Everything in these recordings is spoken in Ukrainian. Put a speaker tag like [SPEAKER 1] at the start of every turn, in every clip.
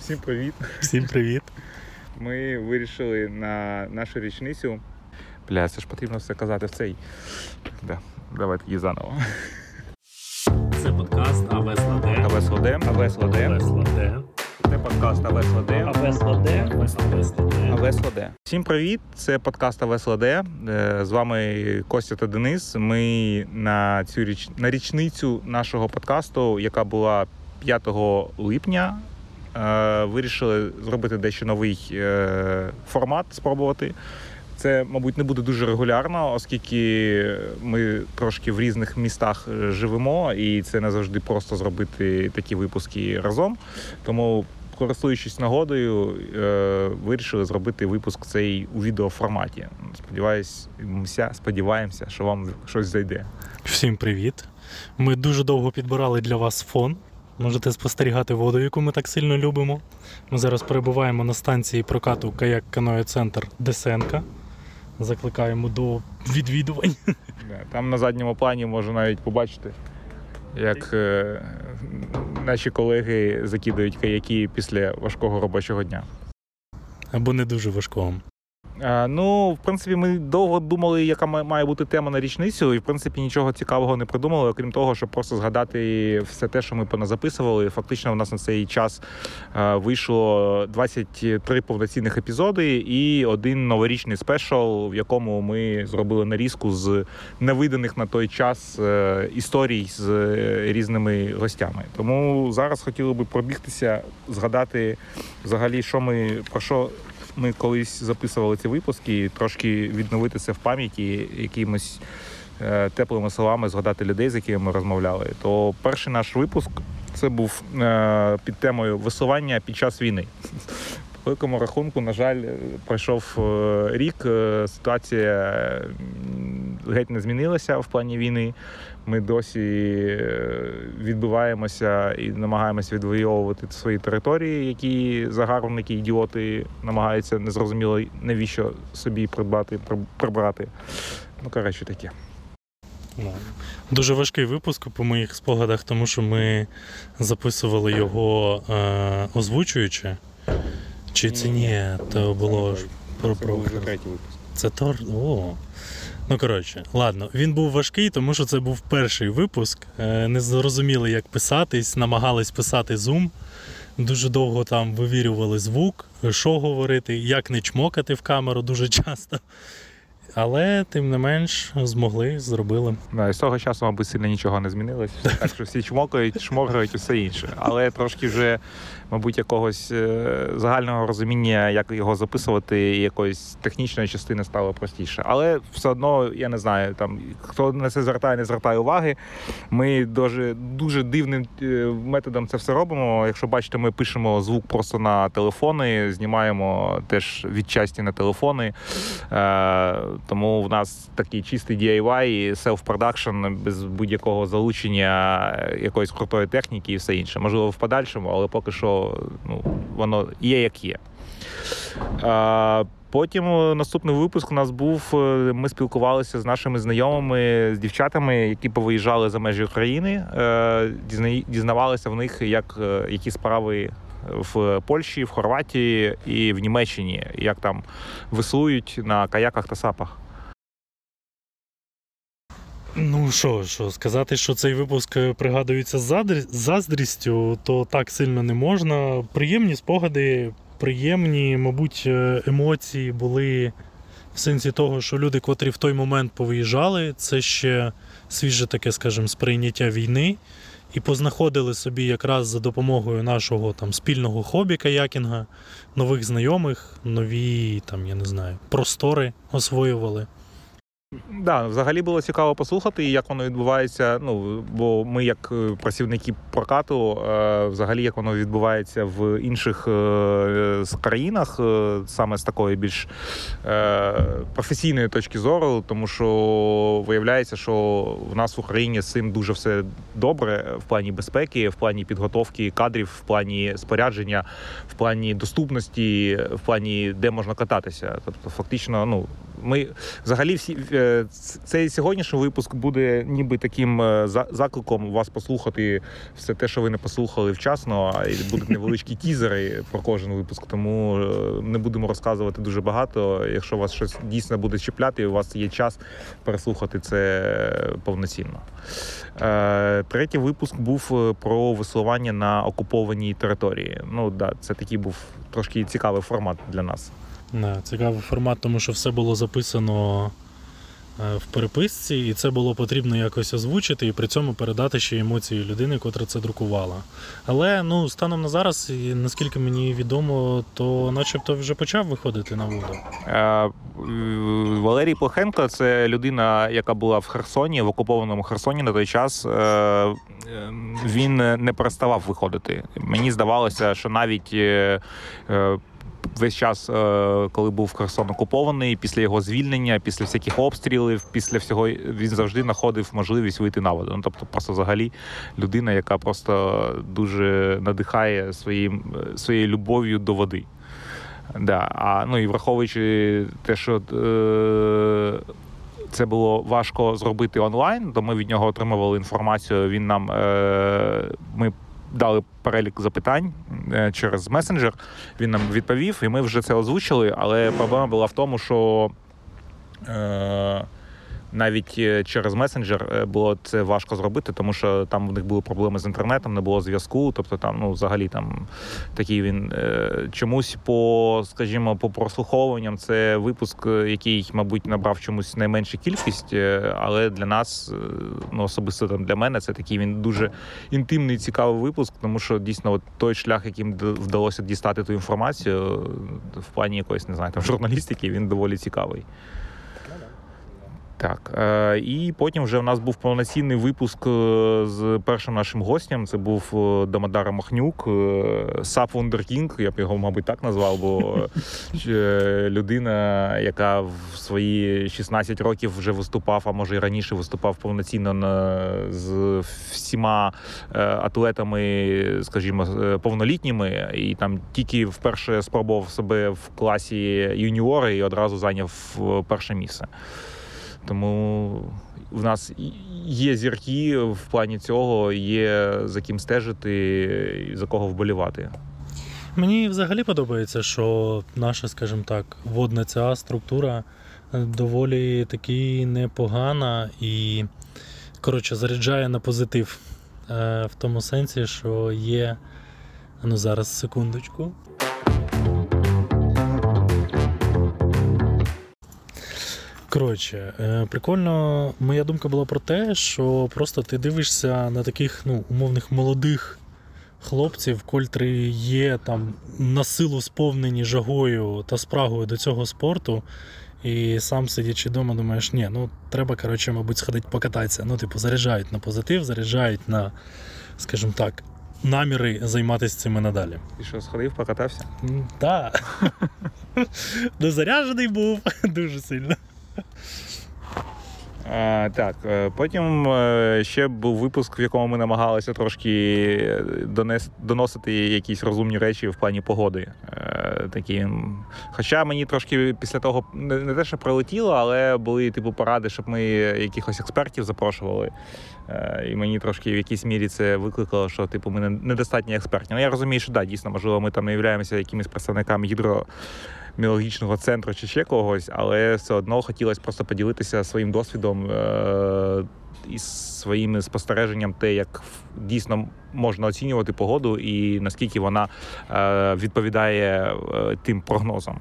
[SPEAKER 1] Всім привіт.
[SPEAKER 2] Всім привіт.
[SPEAKER 1] Ми вирішили на нашу річницю. Бля, це ж потрібно все казати в цей. Да. Давай тоді заново.
[SPEAKER 2] Це подкаст АВС Ладе.
[SPEAKER 1] АВС ЛД, АВС
[SPEAKER 2] Ладе.
[SPEAKER 1] Це подкаст АВС ЛД.
[SPEAKER 2] АВС Ладе. АВС Ладе.
[SPEAKER 1] АВС ЛД. Всім привіт! Це подкаст АВС ЛД. Е, З вами Костя та Денис. Ми на цю річ... на річницю нашого подкасту, яка була 5 липня, вирішили зробити дещо новий е, формат, спробувати. Це, мабуть, не буде дуже регулярно, оскільки ми трошки в різних містах е, живемо, і це не завжди просто зробити такі випуски разом. Тому, користуючись нагодою, е, вирішили зробити випуск цей у відеоформаті. Сподіваюся, сподіваємося, що вам щось зайде.
[SPEAKER 2] Всім привіт. Ми дуже довго підбирали для вас фон. Можете спостерігати воду, яку ми так сильно любимо. Ми зараз перебуваємо на станції прокату каяк каноє центр Десенка. Закликаємо до відвідувань.
[SPEAKER 1] Там на задньому плані можна навіть побачити, як е, наші колеги закидають каяки після важкого робочого дня.
[SPEAKER 2] Або не дуже важкого.
[SPEAKER 1] Е, Ну, в принципі, ми довго думали, яка має бути тема на річницю, і в принципі нічого цікавого не придумали, окрім того, щоб просто згадати все те, що ми поназаписували. Фактично, у нас на цей час е, вийшло 23 повноцінних епізоди і один новорічний спешл, в якому ми зробили нарізку з невиданих на той час е, історій з різними гостями. Тому зараз хотіли би пробігтися, згадати взагалі, що ми про що ми колись записували ці випуски, і трошки відновити це в пам'яті якимось е, теплими словами, згадати людей, з якими ми розмовляли. То перший наш випуск це був е, під темою висування під час війни. По великому рахунку, на жаль, пройшов е, рік. Ситуація геть не змінилася в плані війни. Ми досі е, відбиваємося і намагаємося відвоювати свої території, які загарбники, ідіоти намагаються незрозуміло навіщо собі придбати, прибрати. Ну, коротше, таке.
[SPEAKER 2] Ну, Дуже важкий випуск по моїх спогадах, тому що ми записували його е, озвучуючи. Чи це ні? То було ж про,
[SPEAKER 1] Це
[SPEAKER 2] про
[SPEAKER 1] був вже третій випуск.
[SPEAKER 2] Це тор. О. Ну, коротше, ладно, він був важкий, тому що це був перший випуск. Е, Не зрозуміли, як писатись, намагались писати Zoom. Дуже довго там вивірювали звук, що говорити, як не чмокати в камеру дуже часто. Але, тим не менш, змогли, зробили.
[SPEAKER 1] Да, і з того часу, мабуть, сильно нічого не змінилось. Так що всі чмокають, шморгають і все інше. Але трошки вже, мабуть, якогось е, загального розуміння, як його записувати, і якоїсь технічної частини стало простіше. Але все одно, я не знаю, там хто на це звертає, не звертає уваги. Ми дуже дуже дивним е, методом це все робимо. Якщо бачите, ми пишемо звук просто на телефони, знімаємо теж відчасті на телефони. Е, тому в нас такий чистий DIY і self-production без будь-якого залучення якоїсь крутої техніки і все інше. Можливо, в подальшому, але поки що ну, воно є як є. Е, Потім е, наступний випуск у нас був. е, Ми спілкувалися з нашими знайомими, з дівчатами, які повиїжджали за межі України, е, дізнавалися в них, як, які справи в Польщі, в Хорватії і в Німеччині, як там веслують на каяках та сапах.
[SPEAKER 2] Ну що, що, сказати, що цей випуск е, пригадується з заздрістю, то так сильно не можна. Приємні спогади, приємні, мабуть, е, емоції були в сенсі того, що люди, котрі в той момент повиїжджали, це ще свіже таке, скажімо, сприйняття війни. І познаходили собі якраз за допомогою нашого там спільного хобі каякінга, нових знайомих, нові там, я не знаю, простори освоювали.
[SPEAKER 1] Да, взагалі було цікаво послухати, як воно відбувається. Ну бо ми, як е, працівники прокату, е, взагалі як воно відбувається в інших е, країнах, саме з такої більш професійної точки зору, тому що виявляється, що в нас в Україні з цим дуже все добре в плані безпеки, в плані підготовки кадрів, в плані спорядження, в плані доступності, в плані де можна кататися. Тобто, фактично, ну Ми взагалі всі е, цей сьогоднішній випуск буде ніби таким е, закликом вас послухати все те, що ви не послухали вчасно. А будуть невеличкі тізери про кожен випуск. Тому е, не будемо розказувати дуже багато. Якщо вас щось дійсно буде чіпляти, у вас є час переслухати це повноцінно. Третій випуск був про веслування на окупованій території. Ну да, це такий був трошки цікавий формат для нас.
[SPEAKER 2] Да, цікавий формат, тому що все було записано е, в переписці, і це було потрібно якось озвучити і при цьому передати ще емоції людини, котра це друкувала. Але ну, станом на зараз, і наскільки мені відомо, то начебто вже почав виходити на воду.
[SPEAKER 1] Е, Валерій Плохенко це людина, яка була в Херсоні, в окупованому Херсоні на той час. Е, е, Він не переставав виходити. Мені здавалося, що навіть весь час, е, коли був Херсон окупований, після його звільнення, після всяких обстрілів, після всього він завжди знаходив можливість вийти на воду. Ну, тобто, просто взагалі людина, яка просто дуже надихає своїм, е, своєю любов'ю до води. Да. А, ну і враховуючи те, що е, це було важко зробити онлайн, то ми від нього отримували інформацію. Він нам е, ми дали перелік запитань е, через месенджер. Він нам відповів, і ми вже це озвучили. Але проблема була в тому, що. Е, навіть е, через месенджер е, було це важко зробити, тому що там в них були проблеми з інтернетом, не було зв'язку. Тобто, там ну взагалі там такий він е, чомусь по, скажімо, по прослуховуванням це випуск, який, мабуть, набрав чомусь найменшу кількість, але для нас, ну особисто там для мене, це такий він дуже інтимний, цікавий випуск, тому що дійсно от той шлях, яким вдалося дістати ту інформацію в плані якоїсь, не знаю, там журналістики, він доволі цікавий. Так, е, і потім вже в нас був повноцінний випуск е, з першим нашим гостем. Це був е, Дамодар Махнюк, Сап Вундеркінг, я б його, мабуть, так назвав, бо людина, яка в свої 16 років вже виступав, а може і раніше виступав повноцінно на, з всіма атлетами, скажімо, повнолітніми, і там тільки вперше спробував себе в класі юніори і одразу зайняв перше місце. Тому в нас є зірки в плані цього, є за ким стежити, за кого вболівати.
[SPEAKER 2] Мені взагалі подобається, що наша, скажімо так, водна ця структура е, доволі таки непогана і, коротше, заряджає на позитив. Е, В тому сенсі, що є. Ну, зараз секундочку. Коротше, е, прикольно, моя думка була про те, що просто ти дивишся на таких ну, умовних молодих хлопців, котрі є там на силу сповнені жагою та спрагою до цього спорту. І сам сидячи вдома, думаєш, ні, ну треба, коротше, мабуть, сходити покататися. Ну, типу, заряджають на позитив, заряджають на, скажімо так, наміри займатися цим і надалі.
[SPEAKER 1] І що, сходив, покатався?
[SPEAKER 2] Так. Ну, був дуже сильно.
[SPEAKER 1] Е, так, е, потім е, ще був випуск, в якому ми намагалися трошки донес, доносити якісь розумні речі в плані погоди. Е, такі, хоча мені трошки після того не, те, що прилетіло, але були типу поради, щоб ми якихось експертів запрошували. Е, і мені трошки в якійсь мірі це викликало, що типу ми не- недостатньо експертні. Ну я розумію, що да, дійсно, можливо, ми там не являємося якимись представниками гідро. Міологічного центру чи ще когось, але все одно хотілося просто поділитися своїм досвідом е- і своїм спостереженням, те, як дійсно можна оцінювати погоду і наскільки вона е- відповідає е, тим прогнозам.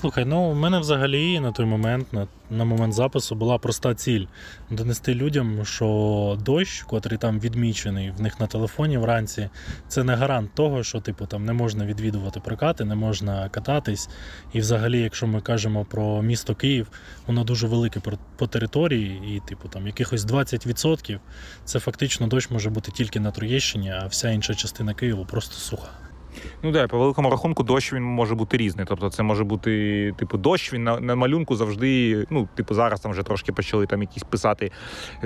[SPEAKER 2] Слухай, ну у мене взагалі на той момент, на, на момент запису, була проста ціль донести людям, що дощ, котрий там відмічений в них на телефоні вранці, це не гарант того, що типу там не можна відвідувати прокати, не можна кататись. І взагалі, якщо ми кажемо про місто Київ, воно дуже велике по, території, і типу там якихось 20% це фактично дощ може бути тільки на Троєщині, а вся інша частина Києва просто суха.
[SPEAKER 1] Ну да, по великому рахунку, дощ він може бути різний. Тобто, це може бути, типу, дощ, він на, на малюнку завжди. Ну, типу, зараз там вже трошки почали там якісь писати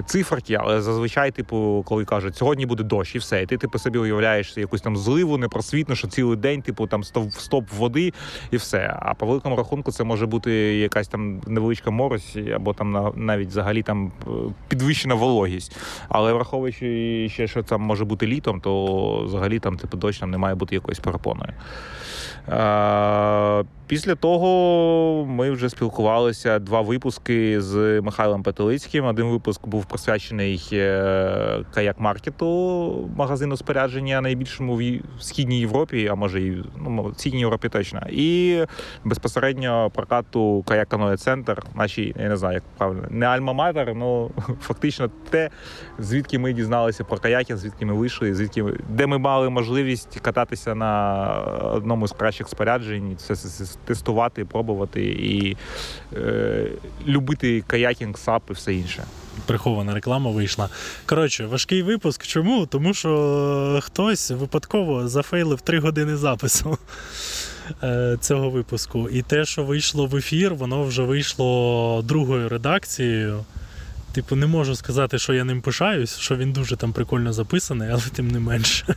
[SPEAKER 1] циферки, але зазвичай, типу, коли кажуть, сьогодні буде дощ, і все. І ти типу собі уявляєш якусь там зливу, непросвітну, що цілий день, типу, там стоп, води і все. А по великому рахунку це може бути якась там невеличка морось, або там навіть взагалі там е, підвищена вологість. Але враховуючи ще, що там може бути літом, то взагалі там типу дощ там не має бути якоюсь перепоною. Після того ми вже спілкувалися два випуски з Михайлом Петелицьким. Один випуск був присвячений е, каяк-маркету магазину спорядження найбільшому в східній Європі, а може і ну, в східній Європі точно. І безпосередньо прокату каяк каноє центр, наші, я не знаю, як правильно, не альма-матер, ну фактично те, звідки ми дізналися про каяки, звідки ми вийшли, звідки де ми мали можливість кататися на одному з кращих споряджень, це тестувати, пробувати і е, любити каякінг, сап і все інше.
[SPEAKER 2] Прихована реклама вийшла. Коротше, важкий випуск. Чому? Тому що хтось випадково зафейлив 3 години запису е, цього випуску. І те, що вийшло в ефір, воно вже вийшло другою редакцією. Типу, не можу сказати, що я ним пишаюсь, що він дуже там прикольно записаний, але тим не менше.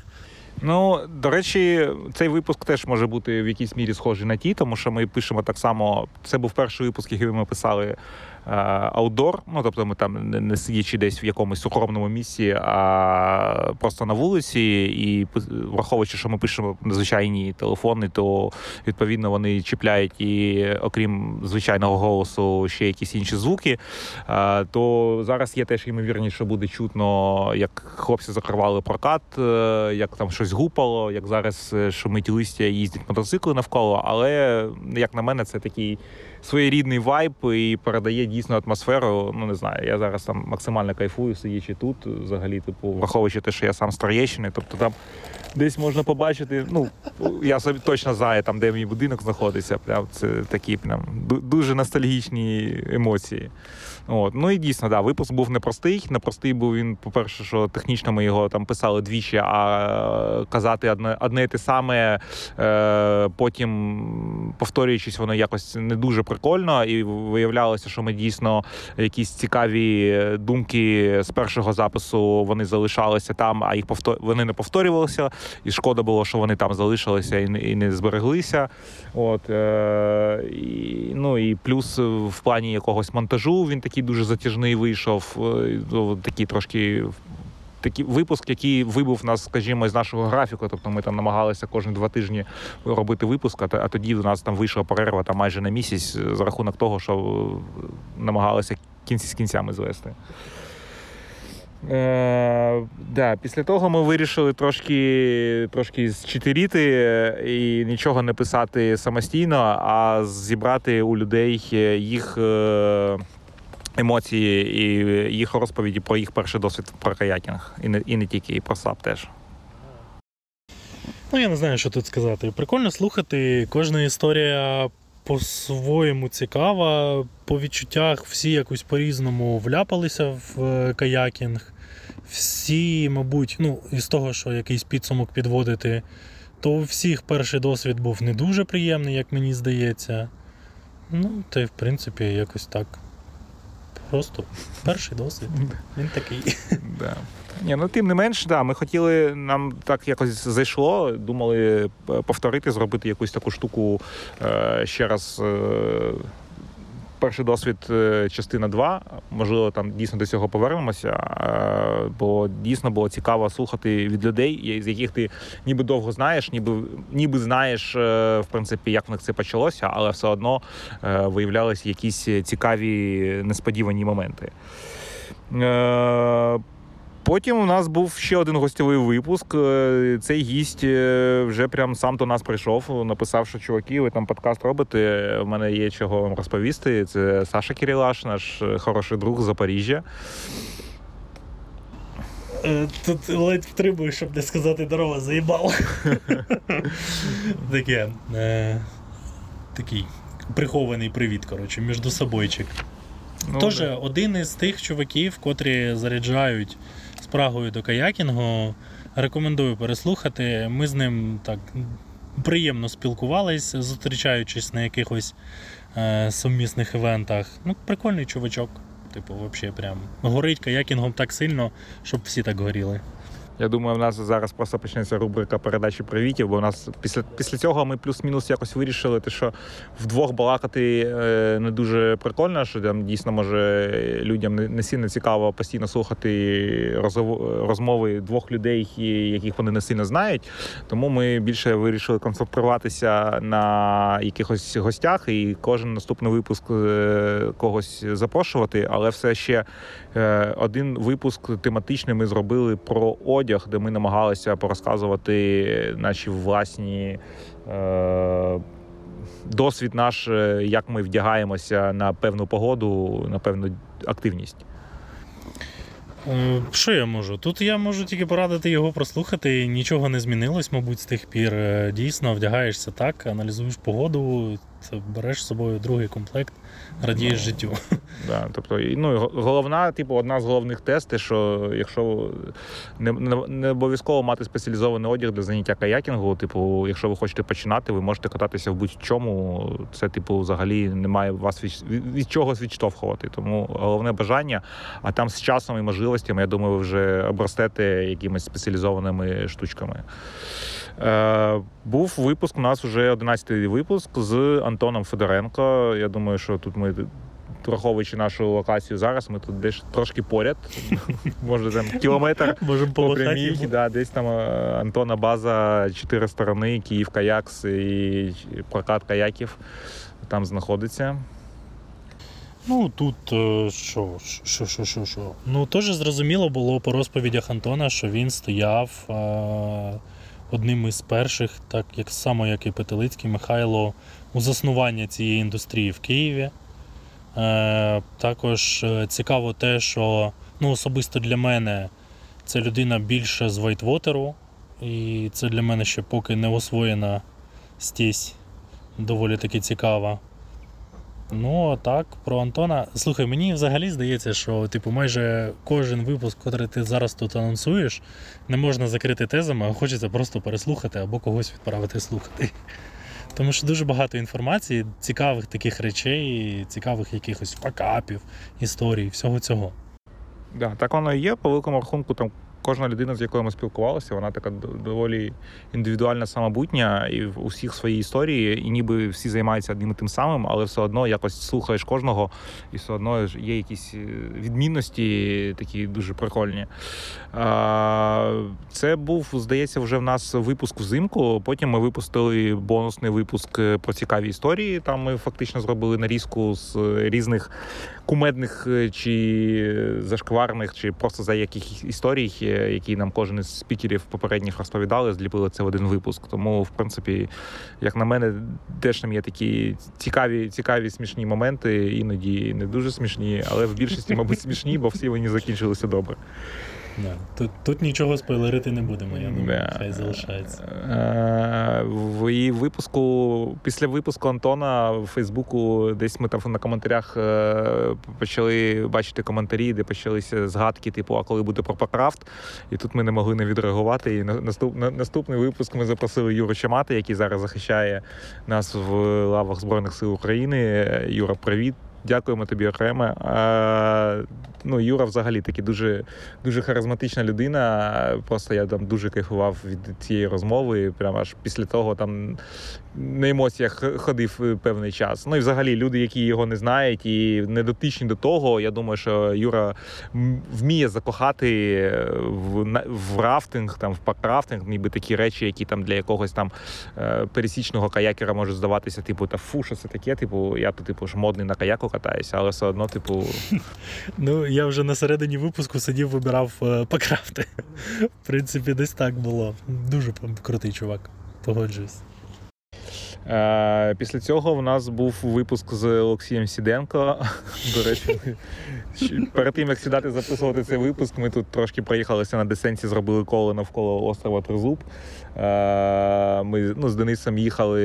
[SPEAKER 1] Ну, до речі, цей випуск теж може бути в якійсь мірі схожий на ті, тому що ми пишемо так само. Це був перший випуск, який ми писали аутдор. Ну тобто, ми там не, сидячи десь в якомусь укромному місці, а просто на вулиці. І враховуючи, що ми пишемо звичайні телефони, то відповідно вони чіпляють і, окрім звичайного голосу, ще якісь інші звуки. Е, То зараз є теж ймовірність, що буде чутно, як хлопці закривали прокат, е, як там щось гупало, як зараз е, шумить листя їздять мотоцикли навколо. Але як на мене, це такий своєрідний вайб і передає дійсно атмосферу. Ну не знаю, я зараз там максимально кайфую, сидячи тут. Взагалі, типу, враховуючи те, що я сам з Троєщини, тобто там. Десь можна побачити, ну я собі точно знаю, там, де мій будинок знаходиться. Прям це такі прям дуже ностальгічні емоції. От. Ну і дійсно, да, випуск був непростий. Непростий був він, по-перше, що технічно ми його там писали двічі, а казати одне, одне і те саме, е, потім повторюючись, воно якось не дуже прикольно. І виявлялося, що ми дійсно якісь цікаві думки з першого запису вони залишалися там, а їх повтор... вони не повторювалися. І шкода було, що вони там залишилися і не, і не збереглися. От, е, і, ну і плюс в плані якогось монтажу він такий дуже затяжний вийшов. е, ну, Такий трошки. Такий випуск, який вибув нас, скажімо, з нашого графіку. Тобто ми там намагалися кожні два тижні робити випуск, а, тоді у нас там вийшла перерва там майже на місяць е, за рахунок того, що е, намагалися кінці з кінцями звести. Е, да, після того ми вирішили трошки, трошки зчитеріти і нічого не писати самостійно, а зібрати у людей їх е, емоції і їх розповіді про їх перший досвід про каякінг. І не, і не тільки, і про САП теж.
[SPEAKER 2] Ну, я не знаю, що тут сказати. Прикольно слухати. Кожна історія по-своєму цікава. По відчуттях всі якось по-різному вляпалися в е, каякінг. Всі, мабуть, ну, із того, що якийсь підсумок підводити, то у всіх перший досвід був не дуже приємний, як мені здається. Ну, та й в принципі, якось так. Просто перший досвід. Він такий.
[SPEAKER 1] Да. Ні, ну тим не менш, да, ми хотіли, нам так якось зайшло, думали е, повторити, зробити якусь таку штуку е, ще раз. Е, Перший досвід е, частина 2. Можливо, там дійсно до цього повернемося, е, бо дійсно було цікаво слухати від людей, з яких ти ніби довго знаєш, ніби ніби знаєш, е, в принципі, як в них це почалося, але все одно виявлялися якісь цікаві несподівані моменти. Потім у нас був ще один гостєвий випуск. Е, Цей гість е, вже прям сам до нас прийшов, написав, що чуваки, ви там подкаст робите. У мене є чого вам розповісти. Це Саша Кірілаш, наш е, хороший друг з Запоріжжя.
[SPEAKER 2] Тут ледь втримую, щоб не сказати здорово, заїбав. Таке. Такий прихований привіт, коротше, між собойчик.
[SPEAKER 1] Ну,
[SPEAKER 2] Тож, один із тих чуваків, котрі заряджають спрагою до каякінгу, рекомендую переслухати. Ми з ним так приємно спілкувались, зустрічаючись на якихось е, сумісних івентах. Ну, прикольний чувачок. Типу, взагалі, прям горить каякінгом так сильно, щоб всі так горіли.
[SPEAKER 1] Я думаю, в нас зараз просто почнеться рубрика передачі привітів, бо у нас після, після цього ми плюс-мінус якось вирішили, те, що вдвох балакати е, не дуже прикольно, що там дійсно може людям не, не сильно цікаво постійно слухати розмов- розмови двох людей, яких вони не сильно знають. Тому ми більше вирішили концентруватися на якихось гостях і кожен наступний випуск е, когось запрошувати, але все ще Е, Один випуск тематичний ми зробили про одяг, де ми намагалися порозказувати наші власні е, досвід наш, е, як ми вдягаємося на певну погоду, на певну активність.
[SPEAKER 2] Е, Що я можу? Тут я можу тільки порадити його прослухати. Нічого не змінилось, мабуть, з тих пір. Е, Дійсно, вдягаєшся так, аналізуєш погоду, це береш з собою другий комплект, радієш
[SPEAKER 1] Ну,
[SPEAKER 2] життю.
[SPEAKER 1] Да, тобто, ну, головна, типу, одна з головних тестів, що якщо не, не, не обов'язково мати спеціалізований одяг для заняття каякінгу, типу, якщо ви хочете починати, ви можете кататися в будь-чому. Це, типу, взагалі немає вас від, від, від чогось відштовхувати. Тому головне бажання, а там з часом і можливостями, я думаю, ви вже обростете якимись спеціалізованими штучками. Е, був випуск, у нас вже 11-й випуск з Антоном Федоренко. Я думаю, що тут ми. Враховуючи нашу локацію зараз, ми тут десь трошки поряд, може там кілометр по прямій, да, десь там е, Антона база, чотири сторони, Київ Каякс і прокат каяків там знаходиться.
[SPEAKER 2] Ну тут е, що, що, що, що, що. Ну теж зрозуміло було по розповідях Антона, що він стояв е, одним із перших, так як само як і Петелицький Михайло, у заснуванні цієї індустрії в Києві. Е, також е, цікаво те, що ну, особисто для мене це людина більше з Вайтвотеру, і це для мене ще поки не освоєна стісь доволі таки цікава. Ну, а так, про Антона. Слухай, мені взагалі здається, що типу, майже кожен випуск, який ти зараз тут анонсуєш, не можна закрити тезами, а хочеться просто переслухати або когось відправити слухати. Тому що дуже багато інформації, цікавих таких речей, цікавих якихось факапів, історій, всього цього.
[SPEAKER 1] Да, так воно і є. По великому рахунку, там кожна людина, з якою ми спілкувалися, вона така доволі індивідуальна, самобутня, і в усіх свої історії, і ніби всі займаються одним і тим самим, але все одно якось слухаєш кожного, і все одно є якісь е, відмінності такі дуже прикольні. Це був, здається, вже в нас випуск взимку. Потім ми випустили бонусний випуск е, про цікаві історії. Там ми фактично зробили нарізку з е, різних кумедних е, чи зашкварних, чи просто за яких історій, е, які нам кожен із спікерів попередніх розповідали, зліпили це в один випуск. Тому, в принципі, як на мене, теж там є такі цікаві, цікаві смішні моменти, іноді не дуже смішні, але в більшості, мабуть, смішні, бо всі вони закінчилися добре.
[SPEAKER 2] Да. Тут, тут нічого спойлерити не будемо, я думаю, хай залишається.
[SPEAKER 1] Е, В її випуску, після випуску Антона в Фейсбуку, десь ми там на коментарях е, почали бачити коментарі, де почалися згадки, типу, а коли буде про Покрафт. І тут ми не могли не відреагувати. І на- наступ, на- наступний випуск ми запросили Юру Чамата, який зараз захищає нас в лавах Збройних сил України. Юра, привіт. Дякуємо тобі окремо. Ну, Юра взагалі такий дуже дуже харизматична людина. Просто я там дуже кайфував від цієї розмови. Прямо аж після того там на емоціях ходив е, певний час. Ну і взагалі люди, які його не знають і не дотичні до того. Я думаю, що Юра вміє закохати е, в, в рафтинг, там в пакрафтинг, ніби такі речі, які там для якогось там е, пересічного каякера можуть здаватися, типу, та фу, що це таке? Типу, я тут, типу, ж модний на каяку катаюся, але все одно, типу.
[SPEAKER 2] Ну, я вже на середині випуску сидів, вибирав е, покрафти. В принципі, десь так було. Дуже крутий чувак, погоджуюсь.
[SPEAKER 1] Е, Після цього в нас був випуск з Олексієм Сіденко. До речі, перед тим як сідати записувати цей випуск, ми тут трошки проїхалися на десенті, зробили коло навколо острова Тризуб. Е, Ми ну, з Денисом їхали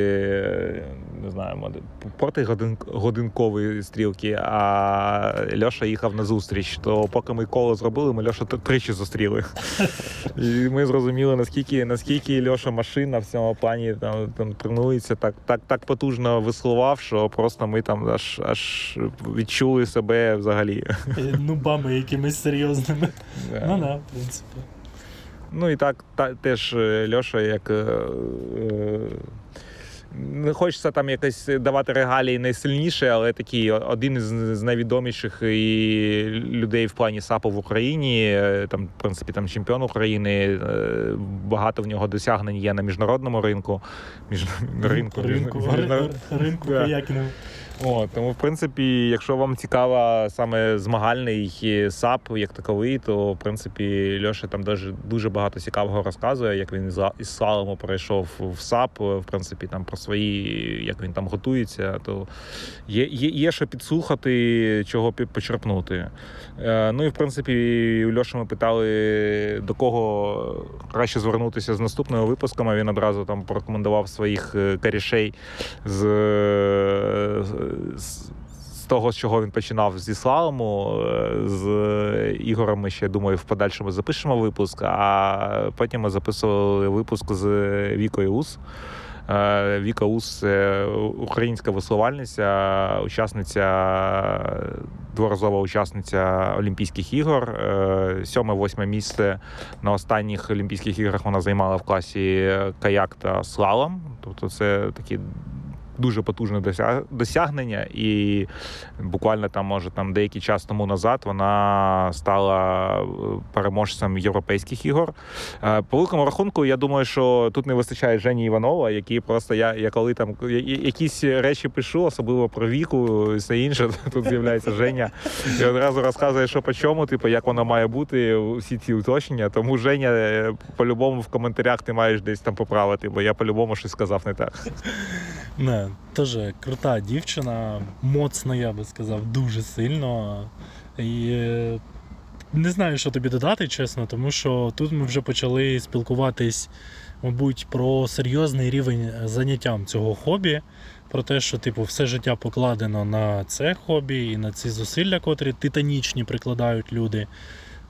[SPEAKER 1] не знаю, проти годин, годинкової стрілки, а Льоша їхав на зустріч. То поки ми коло зробили, ми Льоша тричі зустріли. І ми зрозуміли, наскільки, наскільки Льоша машина в цьому плані там, там тренується, так, так, так потужно веслував, що просто ми там аж, аж відчули себе взагалі.
[SPEAKER 2] Е, Нубами якимись серйозними.
[SPEAKER 1] Да.
[SPEAKER 2] Ну да, в принципі.
[SPEAKER 1] Ну і так та, теж е, Льоша, як. е, е, Не хочеться там якось давати регалії найсильніше, але такий один із з найвідоміших і людей в плані САПу в Україні. Там, в принципі, там чемпіон України. Багато в нього досягнень є на міжнародному ринку. Між, ринку,
[SPEAKER 2] ринку,
[SPEAKER 1] між- міжнар-
[SPEAKER 2] ринку
[SPEAKER 1] Да.
[SPEAKER 2] каякінгу.
[SPEAKER 1] О, тому, в принципі, якщо вам цікава саме змагальний е, САП як таковий, то в принципі Льоша там дуже, дуже багато цікавого розказує, як він за- із слалому перейшов в САП, е, в принципі, там про свої, як він там готується, то є, є, є що підслухати, чого почерпнути. Е, ну і в принципі, у Льоші ми питали, до кого краще звернутися з наступними випусками. Він одразу там порекомендував своїх е, корішей з, з, того, з чого він починав зі слалому. Е, З Ігорем ми ще думаю, в подальшому запишемо випуск. А потім ми записували випуск з Вікою Ус. Е, Віка Ус українська веслувальниця, учасниця, дворазова учасниця Олімпійських ігор. Е, Сьоме-восьме місце на останніх Олімпійських іграх вона займала в класі каяк та слалом. Тобто це такі. Дуже потужне досяг- досягнення, і буквально там, може, там деякий час тому назад вона стала е, переможцем європейських ігор. Е, По великому рахунку, я думаю, що тут не вистачає Жені Іванова, який просто я, я коли там якісь речі пишу, особливо про віку і все інше, тут з'являється Женя і одразу розказує, що по чому, типу, як воно має бути, всі ці уточнення. Тому Женя, е, по-любому в коментарях ти маєш десь там поправити, бо я по-любому щось сказав не так.
[SPEAKER 2] Не, теж крута дівчина, моцна, я би сказав, дуже сильно. І е, не знаю, що тобі додати, чесно, тому що тут ми вже почали спілкуватись, мабуть, про серйозний рівень заняттям цього хобі. Про те, що типу, все життя покладено на це хобі і на ці зусилля, котрі титанічні прикладають люди.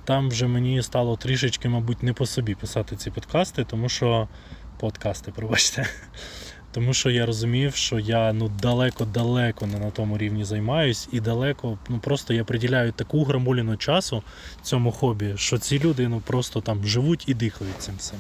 [SPEAKER 2] Там вже мені стало трішечки, мабуть, не по собі писати ці подкасти, тому що подкасти, пробачте. Тому що я розумів, що я ну далеко-далеко не на тому рівні займаюсь, і далеко, ну просто я приділяю таку грамуліну часу цьому хобі, що ці люди ну просто там живуть і дихають цим всім.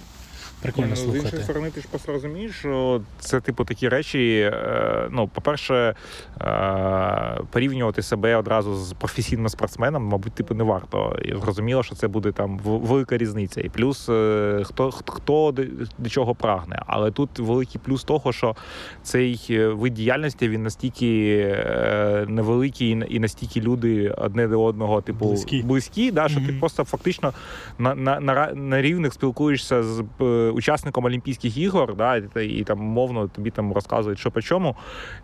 [SPEAKER 2] Прикольно
[SPEAKER 1] Ну, З іншої сторони, ти ж просто розумієш, що це, типу, такі речі. е, Ну, по-перше, е, порівнювати себе одразу з професійним спортсменом, мабуть, типу, не варто. І зрозуміло, що це буде там велика різниця. І плюс е, хто, хто до, чого прагне. Але тут великий плюс того, що цей вид діяльності він настільки е, невеликий і настільки люди одне до одного, типу,
[SPEAKER 2] Близькі.
[SPEAKER 1] близькі да, що ти просто фактично на, на, на, на рівних спілкуєшся з учасником Олімпійських ігор, да, і, і там мовно тобі там розказують, що по чому.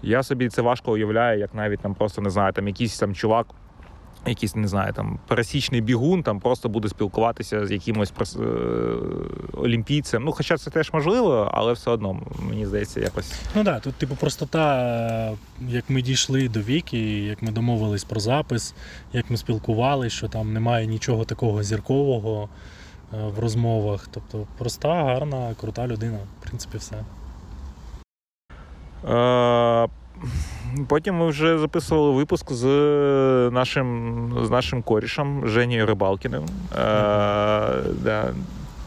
[SPEAKER 1] Я собі це важко уявляю, як навіть там просто не знаю, там якийсь там чувак. Якийсь не знаю, там пересічний бігун, там просто буде спілкуватися з якимось е, олімпійцем. Ну, хоча це теж можливо, але все одно мені здається, якось
[SPEAKER 2] Ну так, да, тут, типу, простота, як ми дійшли до віки, як ми домовились про запис, як ми спілкувалися, що там немає нічого такого зіркового в розмовах. Тобто проста, гарна, крута людина. В принципі, все.
[SPEAKER 1] Е, Потім ми вже записували випуск з нашим, з нашим корішем Женєю Рибалкіним. Е, да.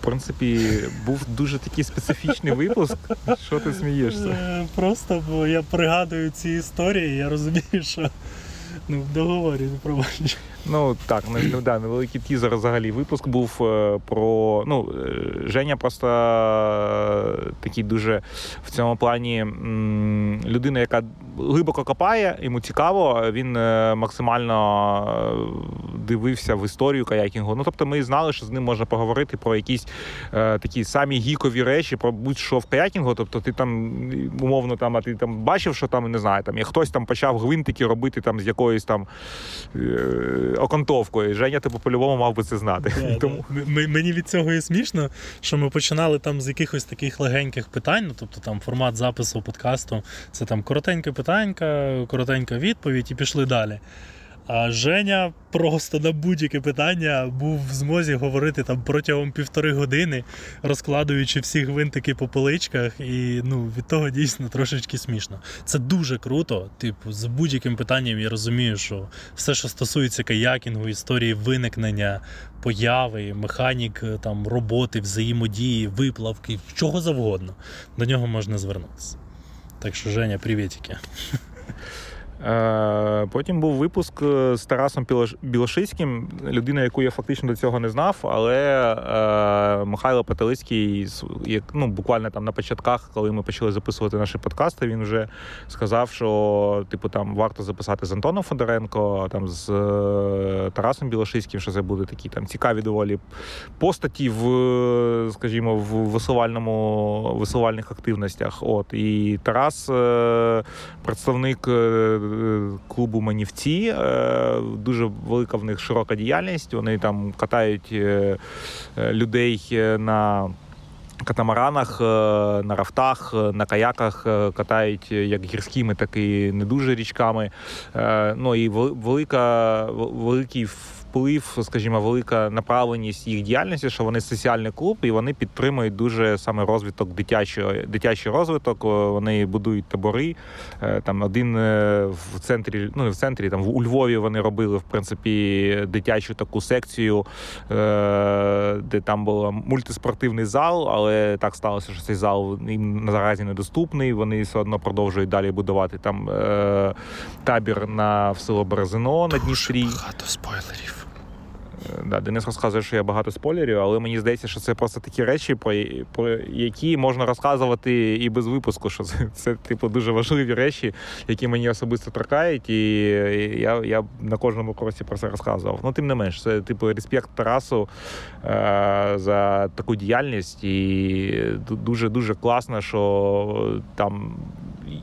[SPEAKER 1] В принципі, був дуже такий специфічний випуск. Що ти смієшся?
[SPEAKER 2] Е, Просто бо я пригадую ці історії, я розумію, що ну, в договорі не пробачиш.
[SPEAKER 1] Ну так, не, да, невеликий тізер взагалі випуск був е, про. Ну, е, Женя просто е, такий дуже в цьому плані людина, яка глибоко копає, йому цікаво. Він максимально дивився в історію каякінгу. Ну тобто, ми знали, що з ним можна поговорити про якісь такі самі гікові речі, про будь-що в каякінгу. Тобто, ти там умовно там, а ти там бачив, що там не знаю, там як хтось там почав гвинтики робити там з якоїсь. там окантовкою. Женя, типу, по-любому мав би це знати.
[SPEAKER 2] Yeah,
[SPEAKER 1] Тому
[SPEAKER 2] да. М- м- Мені від цього і смішно, що ми починали там з якихось таких легеньких питань, ну тобто там формат запису подкасту, це там коротеньке питанька, коротенька відповідь, і пішли далі. А Женя просто на будь-яке питання був в змозі говорити там протягом півтори години, розкладуючи всі гвинтики по поличках, і ну, від того дійсно трошечки смішно. Це дуже круто. Типу, з будь-яким питанням я розумію, що все, що стосується каякінгу, історії виникнення, появи, механік е, там роботи, взаємодії, виплавки, чого завгодно. До нього можна звернутися. Так що, Женя, привітики.
[SPEAKER 1] Е, Потім був випуск е, з Тарасом Білошицьким, людина, яку я фактично до цього не знав, але е, Михайло Пателицький, як, ну, буквально там на початках, коли ми почали записувати наші подкасти, він вже сказав, що типу там варто записати з Антоном Федоренко, там з Тарасом Білошицьким, що це буде такі там цікаві доволі постаті в, скажімо, в висувальному висувальних активностях. От і Тарас, представник клубу Манівці, е, дуже велика в них широка діяльність. Вони там катають е, е, людей е, на. Катамаранах, е, на рафтах, е, на каяках е, катають е, як гірськими, так і не дуже річками. Е, Ну і велика, великий вплив, скажімо, велика направленість їх діяльності, що вони соціальний клуб, і вони підтримують дуже саме розвиток дитячого, дитячий розвиток. Вони будують табори. Е, Там один е, в центрі, ну не в центрі, там у Львові вони робили в принципі дитячу таку секцію, е, де там був мультиспортивний зал, але так сталося, що цей зал їм наразі недоступний. Вони все одно продовжують далі будувати там табір на в село Березино на Дністрі.
[SPEAKER 2] Багато спойлерів.
[SPEAKER 1] Е, Да, Денис розказує, що я багато спойлерів, але мені здається, що це просто такі речі, про, про які можна розказувати і без випуску. Що це, це типу дуже важливі речі, які мені особисто торкають, і я, я на кожному курсі про це розказував. Ну, тим не менш, це типу респект Тарасу е, за таку діяльність, і дуже дуже класно, що там.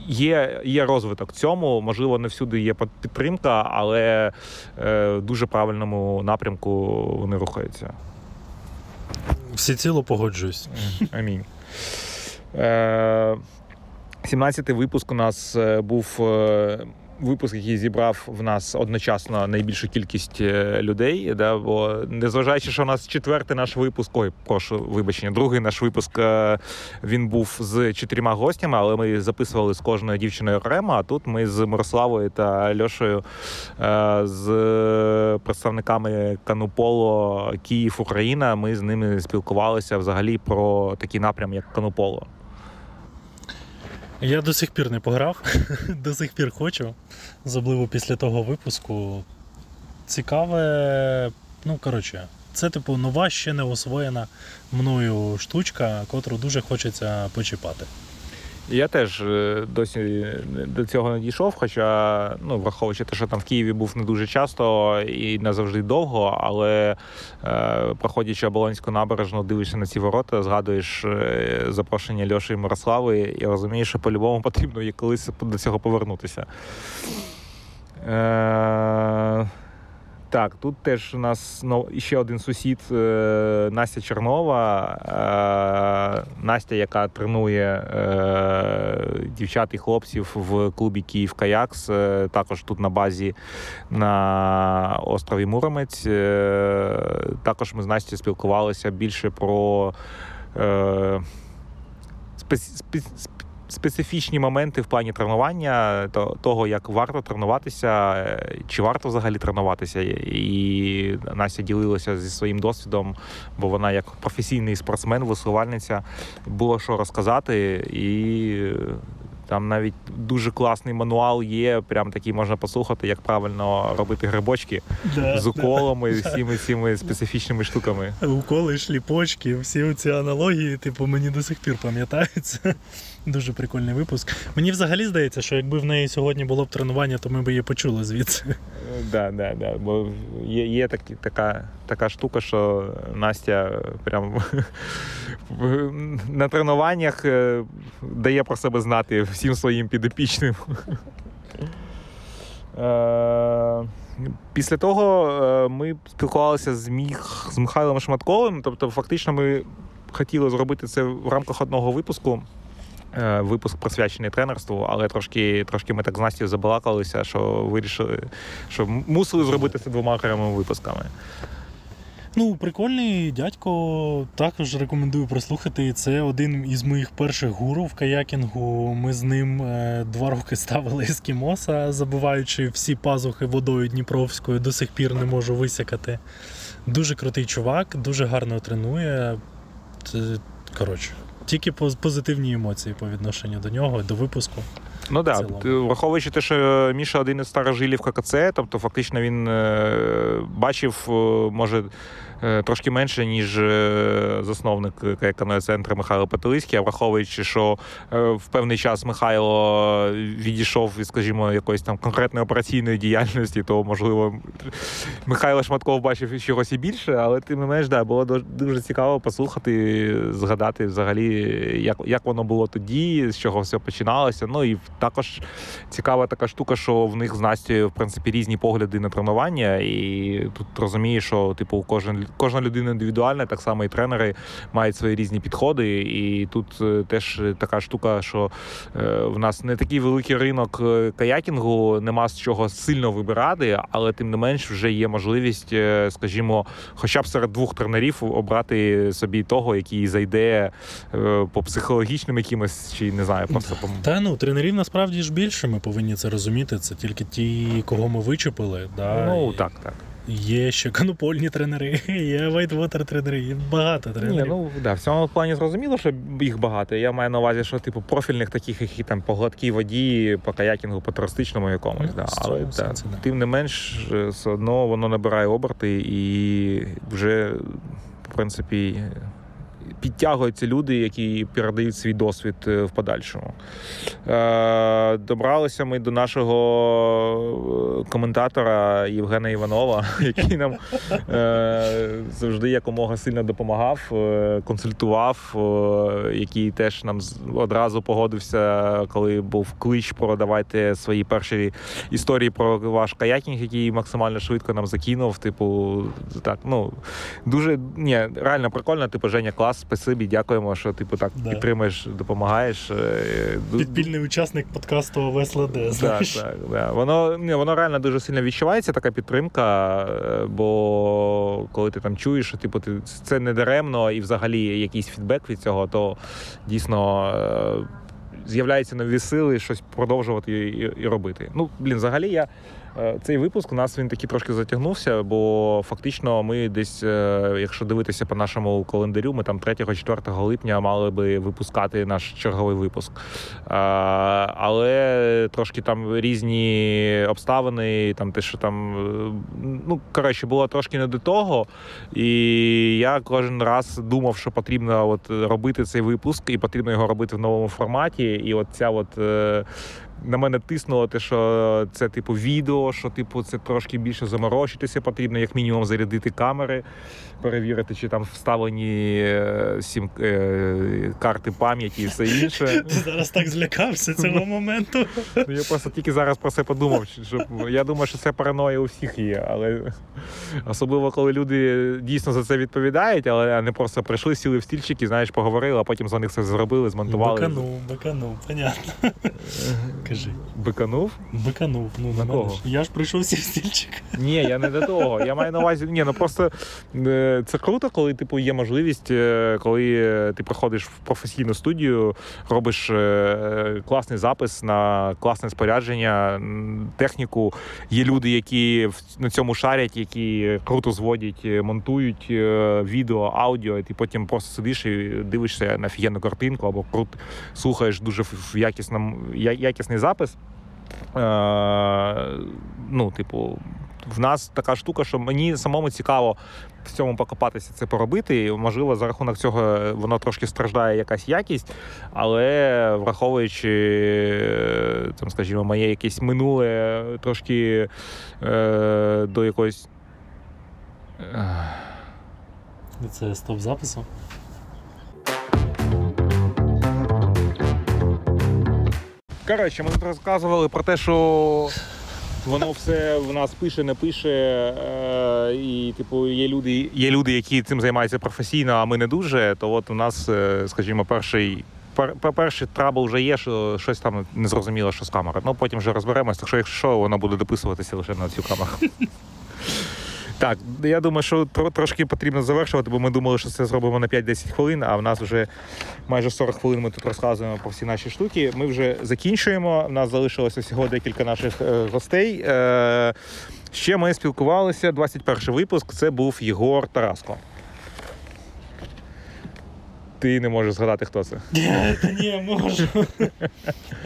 [SPEAKER 1] Є, є розвиток цьому, можливо, не всюди є підтримка, але е, в дуже правильному напрямку вони рухаються.
[SPEAKER 2] Всі ціло погоджуюсь.
[SPEAKER 1] Амінь. Е, 17-й випуск у нас е, був е, випуск, який зібрав в нас одночасно найбільшу кількість е, людей. Да, бо незважаючи, що у нас четвертий наш випуск, ой, прошу вибачення, другий наш випуск е, він був з чотирма гостями, але ми записували з кожною дівчиною окремо. А тут ми з Мирославою та Льошею е, з представниками Кануполо Київ Україна. Ми з ними спілкувалися взагалі про такий напрям, як Кануполо.
[SPEAKER 2] Я до сих пір не пограв, до сих пір хочу, особливо після того випуску. Цікаве, ну коротше, це типу нова, ще не освоєна мною штучка, котру дуже хочеться почіпати.
[SPEAKER 1] Я теж е, досі до цього не дійшов, хоча, ну, враховуючи те, що там в Києві був не дуже часто і не завжди довго, але е, проходячи Оболонську набережну, дивишся на ці ворота, згадуєш е, запрошення Льоші і Мирослави, і розумієш, що по-любому потрібно колись до цього повернутися. Е, так, тут теж у нас ну, ще один сусід е, Настя Чернова. Е, Настя, яка тренує е, дівчат і хлопців в клубі Київ Каякс, також тут на базі на острові Муромець. Також ми з Настю спілкувалися більше про. Е, спец- спец- спец- Специфічні моменти в плані тренування, то- того, як варто тренуватися, е, чи варто взагалі тренуватися. І Настя ділилася зі своїм досвідом, бо вона як професійний спортсмен, висувальниця, було що розказати, і там навіть дуже класний мануал є. Прям такий можна послухати, як правильно робити грибочки з уколами, з всіми цими специфічними штуками.
[SPEAKER 2] Уколи, шліпочки, всі ці аналогії, типу, мені до сих пір пам'ятаються. Дуже прикольний випуск. Мені взагалі здається, що якби в неї сьогодні було б тренування, то ми б її почули звідси.
[SPEAKER 1] Да, да, да. Бо є, є такі, така, така штука, що Настя прям на тренуваннях е, дає про себе знати всім своїм підопічним. Е, Після того е, ми спілкувалися з, Міх, з Михайлом Шматковим. Тобто, фактично, ми хотіли зробити це в рамках одного випуску. Е, Випуск присвячений тренерству, але трошки, трошки ми так з Настю забалакалися, що вирішили, що мусили зробити це двома окремими випусками.
[SPEAKER 2] Ну, прикольний дядько. Також рекомендую прослухати. Це один із моїх перших гуру в каякінгу. Ми з ним е, два роки ставили ескімоса, забиваючи всі пазухи водою Дніпровською, до сих пір не можу висякати. Дуже крутий чувак, дуже гарно тренує. Коротше, тільки поз- позитивні емоції по відношенню до нього, до випуску.
[SPEAKER 1] Ну так, да. враховуючи те, що Міша один із старожилів ККЦ, тобто фактично він е, бачив, е, може. е, Трошки менше, ніж засновник каяканого центру Михайло Петелиський, а враховуючи, що в певний час Михайло відійшов від, скажімо, якоїсь там конкретної операційної діяльності, то можливо Михайло Шматков бачив чогось і більше, але тим не менш, да, було дуже цікаво послухати, згадати взагалі, як, як воно було тоді, з чого все починалося. Ну і також цікава така штука, що в них з Настю, в принципі, різні погляди на тренування, і тут розумієш, що типу кожен кожна людина індивідуальна, так само і тренери мають свої різні підходи. І тут е, теж така штука, що е, в нас не такий великий ринок е, каякінгу, нема з чого сильно вибирати, але тим не менш вже є можливість, скажімо, хоча б серед двох тренерів обрати собі того, який зайде по психологічним якимось, чи не знаю, просто по
[SPEAKER 2] Та ну, тренерів насправді ж більше, ми повинні це розуміти. Це тільки ті, кого ми вичепили. Да?
[SPEAKER 1] ну так, так.
[SPEAKER 2] Є ще конопольні тренери, є вайтвотер тренери, є багато
[SPEAKER 1] Ні,
[SPEAKER 2] тренерів.
[SPEAKER 1] ну да, в цьому плані зрозуміло, що їх багато. Я маю на увазі, що типу профільних таких, які там по гладкій воді, по каякінгу, по туристичному якомусь.
[SPEAKER 2] Ну,
[SPEAKER 1] да. Але да. тим не менш, е, все одно воно набирає оберти і вже, в принципі, підтягуються люди, які передають свій досвід е, в подальшому. Е, добралися ми до нашого е, коментатора Євгена Іванова, який нам завжди якомога сильно допомагав, консультував, який теж нам одразу погодився, коли був клич про давайте свої перші історії про ваш каякінг, який максимально швидко нам закинув. Типу, так, ну дуже ні, реально прикольно. Типу, Женя, клас, спасибі, дякуємо, що типу так
[SPEAKER 2] Да.
[SPEAKER 1] підтримуєш, допомагаєш. Е,
[SPEAKER 2] Підпільний учасник подкасту ОВСЛД,
[SPEAKER 1] так,
[SPEAKER 2] знаєш.
[SPEAKER 1] так, да. Воно, ні, воно реально дуже сильно відчувається, така підтримка. е, Бо коли ти там чуєш, що типу, ти, це не даремно і взагалі якийсь фідбек від цього, то дійсно е, з'являються нові сили щось продовжувати і, і, і робити. Ну, блін, взагалі я. Е, Цей випуск у нас він такий трошки затягнувся, бо фактично ми десь, е, якщо дивитися по нашому календарю, ми там 3-4 липня мали би випускати наш черговий випуск. Е, Але трошки там різні обставини, там те, що там ну коротше, було трошки не до того. І я кожен раз думав, що потрібно от робити цей випуск, і потрібно його робити в новому форматі. І от ця от. На мене тиснуло те, що це типу відео, що типу це трошки більше заморочитися потрібно, як мінімум зарядити камери, перевірити, чи там вставлені е, сім е, карти пам'яті і все інше.
[SPEAKER 2] Ти зараз так злякався цього моменту.
[SPEAKER 1] Ну, Я просто тільки зараз про це подумав. Щоб, я думаю, що це параноя у всіх є, але особливо коли люди дійсно за це відповідають, але не просто прийшли, сіли в стільчики, знаєш, поговорили, а потім за них все зробили, змонтували.
[SPEAKER 2] Биканув, биканув, понятно. Кажи.
[SPEAKER 1] Биканув?
[SPEAKER 2] Биканув. Ну,
[SPEAKER 1] На кого?
[SPEAKER 2] Я ж прийшов сів в стільчик.
[SPEAKER 1] Ні, я не до того. Я маю на увазі. Ні, ну просто е, це круто, коли типу є можливість, е, коли е, ти приходиш в професійну студію, робиш е, класний запис на класне спорядження, техніку. Є люди, які на цьому шарять, які круто зводять, монтують відео, аудіо, і ти потім просто сидиш і дивишся на офігенну картинку або крут, слухаєш дуже в- в якісному я- якісний запис. Ну, типу, в нас така штука, що мені самому цікаво в цьому покопатися, це поробити. І, можливо, за рахунок цього воно трошки страждає якась якість, але враховуючи, е, там, скажімо, моє якесь минуле трошки е, до якоїсь. е,
[SPEAKER 2] Це стоп запису.
[SPEAKER 1] Коротше, ми тут розказували про те, що воно все в нас пише, не пише. Е, і, типу, є люди, є люди, які цим займаються професійно, а ми не дуже. То от у нас, е, скажімо, перший. пер- пер- Перший trouble вже є, що щось там не зрозуміло, що з камери. Ну потім вже розберемось, так що якщо що, воно буде дописуватися лише на цю камеру. Так, я думаю, що трошки потрібно завершувати, бо ми думали, що це зробимо на 5-10 хвилин, а в нас вже майже 40 хвилин ми тут розказуємо про всі наші штуки. Ми вже закінчуємо. У нас залишилося всього декілька наших е, гостей. Е, ще ми спілкувалися. 21 випуск. Це був Єгор Тараско. Ти не можеш згадати, хто це.
[SPEAKER 2] Ні, можу.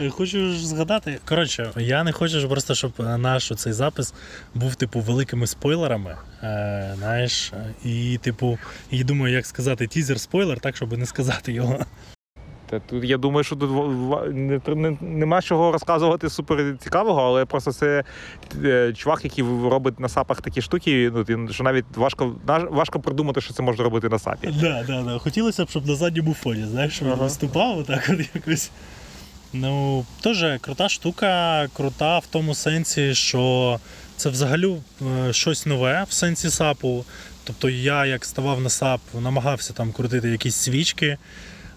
[SPEAKER 2] Хочу згадати. Коротше, я не хочу просто, щоб наш цей запис був, типу, великими спойлерами. Е, знаєш, і, типу, і думаю, як сказати тізер-спойлер, так, щоб не сказати його.
[SPEAKER 1] Та тут я думаю, що тут не, не, нема чого розказувати супер цікавого, але просто це е, чувак, який робить на сапах такі штуки, ну що навіть важко важко придумати, що це можна робити на сапі.
[SPEAKER 2] Да, да, да. Хотілося б, щоб на задньому фоні, знаєш, щоб він
[SPEAKER 1] Ага.
[SPEAKER 2] виступав отак от якось. Ну, теж крута штука, крута в тому сенсі, що це взагалі е, щось нове в сенсі сапу. Тобто я, як ставав на сап, намагався там крутити якісь свічки.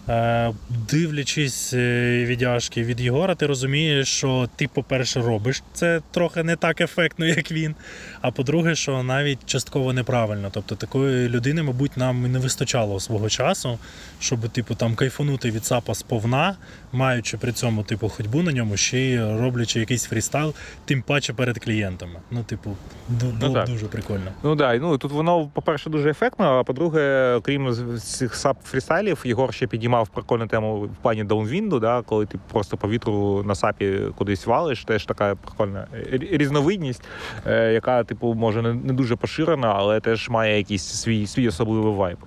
[SPEAKER 2] Е, Дивлячись е, відяшки від Єгора, ти розумієш, що ти, по-перше, робиш це трохи не так ефектно, як він. А по-друге, що навіть частково неправильно. Тобто такої людини, мабуть, нам не вистачало свого часу, щоб типу там кайфанути від сапа сповна, маючи при цьому типу ходьбу на ньому, ще й роблячи якийсь фрістайл, тим паче перед клієнтами. Ну, типу, ду- було б дуже прикольно.
[SPEAKER 1] Ну да, ну тут воно, по-перше, дуже ефектно, а по-друге, окрім цих сап фрістайлів, Єгор ще підіймав прикольну тему в плані даунвінду, да, коли ти просто по вітру на сапі кудись валиш, теж така прикольна різновидність, е, яка, типу, може не дуже поширена, але теж має якийсь свій, свій особливий вайб.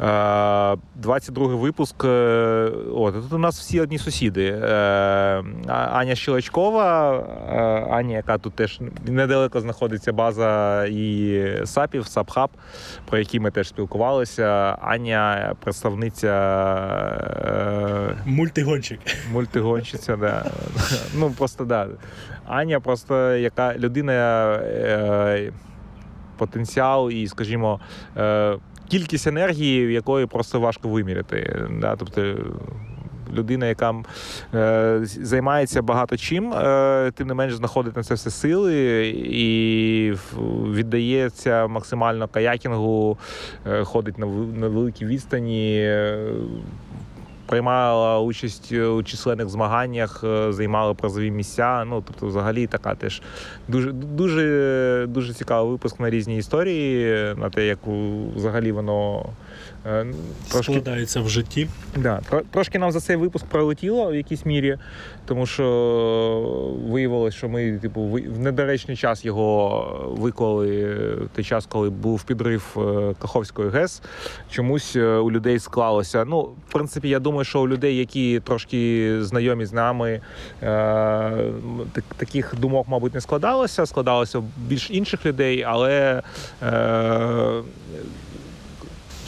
[SPEAKER 1] Е, 22 випуск. е, От, тут у нас всі одні сусіди. Е, Аня Щелочкова, е, Аня, яка тут теж недалеко знаходиться база і САПів, САПХАБ, про які ми теж спілкувалися. Аня представниця е,
[SPEAKER 2] Мультигончик.
[SPEAKER 1] мультигонщиця, да. Ну просто да. Аня просто яка людина, е, потенціал і, скажімо, е, кількість енергії, якої просто важко виміряти. Да? Тобто людина, яка е, займається багато чим, е, тим не менш знаходить на це все сили і віддається максимально каякінгу, е, ходить на, на великі відстані. Е, Приймала участь у численних змаганнях, е, займала призові місця. Ну тобто, взагалі, така теж дуже дуже дуже цікавий випуск на різні історії, на те, як взагалі воно е, трошки
[SPEAKER 2] Складається в житті.
[SPEAKER 1] Да, трошки нам за цей випуск пролетіло в якійсь мірі, тому що виявилось, що ми, типу, в недоречний час його виклали в той час, коли був підрив е, Каховської ГЕС. Чомусь е, у людей склалося. Ну, в принципі, я думаю, що у людей, які трошки знайомі з нами, е, таких думок, мабуть, не складалося. Складалося більш інших людей, але.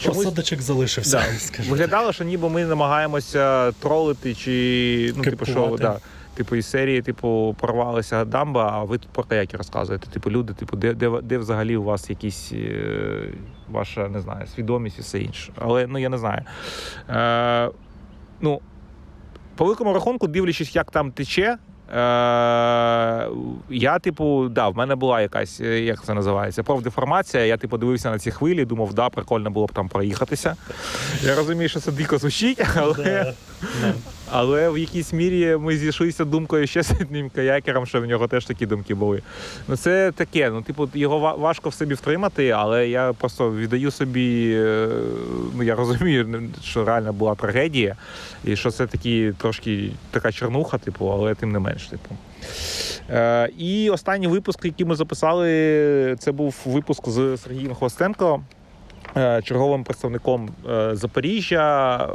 [SPEAKER 1] Чомусь-
[SPEAKER 2] Осадочок залишився.
[SPEAKER 1] Да.
[SPEAKER 2] скажімо.
[SPEAKER 1] Виглядало, що ніби ми намагаємося тролити чи ну, типу, що да. Типу, із серії, типу, порвалася дамба, а ви тут про каяки розказуєте. Типу, люди, типу, де, де, де взагалі у вас якісь е, ваша, не знаю, свідомість і все інше. Але ну я не знаю. Е, ну, по великому рахунку, дивлячись, як там тече. Е, я, типу, да, в мене була якась, е, як це називається, профдеформація. Я типу дивився на ці хвилі, думав, да, прикольно було б там проїхатися. Я розумію, що це дико звучить, але. але в якійсь мірі ми зійшлися думкою ще з одним каякером, що в нього теж такі думки були. Ну це таке. Ну, типу, його важко в собі втримати, але я просто віддаю собі. е, Ну я розумію, що реально була трагедія, і що це такі трошки така чернуха, типу, але тим не менш, типу. Е, і останній випуск, який ми записали, це був випуск з Сергієм Хвостенко, е, черговим представником е, Запоріжжя.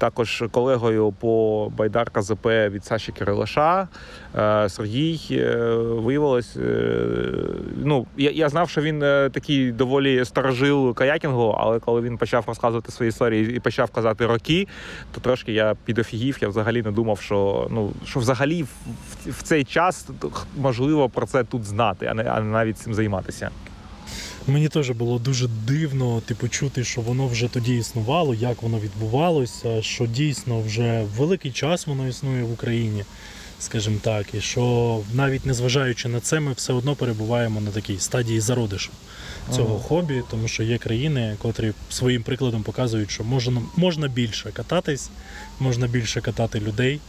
[SPEAKER 1] Також колегою по Байдарка ЗП від Саші Кирилаша. Е, Сергій е, виявилось. е, Ну, я, я знав, що він такий доволі старожил каякінгу, але коли він почав розказувати свої історії і почав казати роки, то трошки я підофігів. Я взагалі не думав, що ну що взагалі в, в цей час можливо про це тут знати, а не, а не навіть цим займатися.
[SPEAKER 2] Мені теж було дуже дивно типу, чути, що воно вже тоді існувало, як воно відбувалося, що дійсно вже великий час воно існує в Україні, скажімо так, і що навіть незважаючи на це, ми все одно перебуваємо на такій стадії зародишу цього
[SPEAKER 1] Ага.
[SPEAKER 2] хобі, тому що є країни, котрі своїм прикладом показують, що можна, можна більше кататись, можна більше катати людей,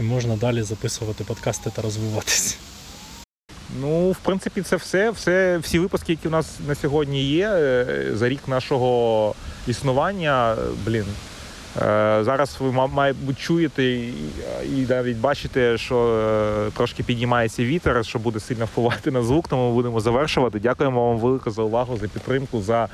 [SPEAKER 2] і можна далі записувати подкасти та розвиватись.
[SPEAKER 1] Ну, в принципі, це все. все. Всі випуски, які у нас на сьогодні є, е, за рік нашого існування, е, блін. Е, Зараз ви, ма- мабуть, чуєте і, навіть бачите, що е, трошки піднімається вітер, що буде сильно впливати на звук, тому ми будемо завершувати. Дякуємо вам велике за увагу, за підтримку, за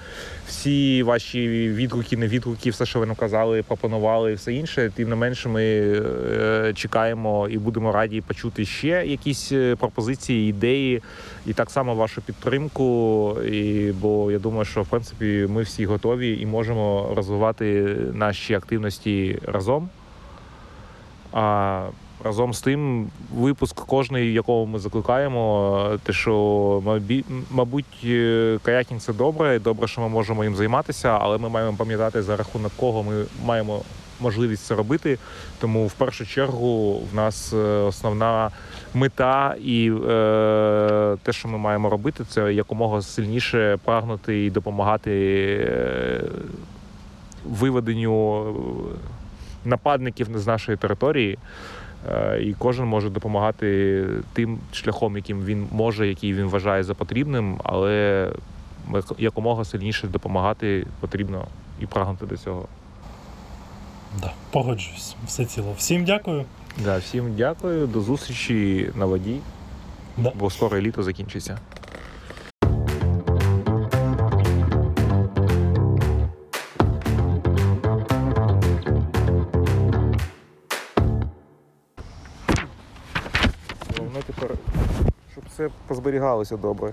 [SPEAKER 1] всі ваші відгуки, не відгуки, все, що ви нам казали, пропонували і все інше. Тим не менше, ми е, чекаємо і будемо раді почути ще якісь пропозиції, ідеї, і так само вашу підтримку. І, бо я думаю, що в принципі ми всі готові і можемо розвивати наші активності разом. А разом з тим, випуск кожний, якого ми закликаємо, те, що мабуть, е, каякінг це добре, добре, що ми можемо їм займатися, але ми маємо пам'ятати за рахунок кого ми маємо можливість це робити. Тому в першу чергу в нас е, основна мета і е, те, що ми маємо робити, це якомога сильніше прагнути і допомагати е, виведенню нападників з нашої території. Е, І кожен може допомагати тим шляхом, яким він може, який він вважає за потрібним, але якомога сильніше допомагати потрібно і прагнути до цього.
[SPEAKER 2] Да, погоджуюсь, все ціло. Всім дякую.
[SPEAKER 1] Да, всім дякую, до зустрічі на воді,
[SPEAKER 2] Да.
[SPEAKER 1] бо скоро літо закінчиться. Позберігалося добре.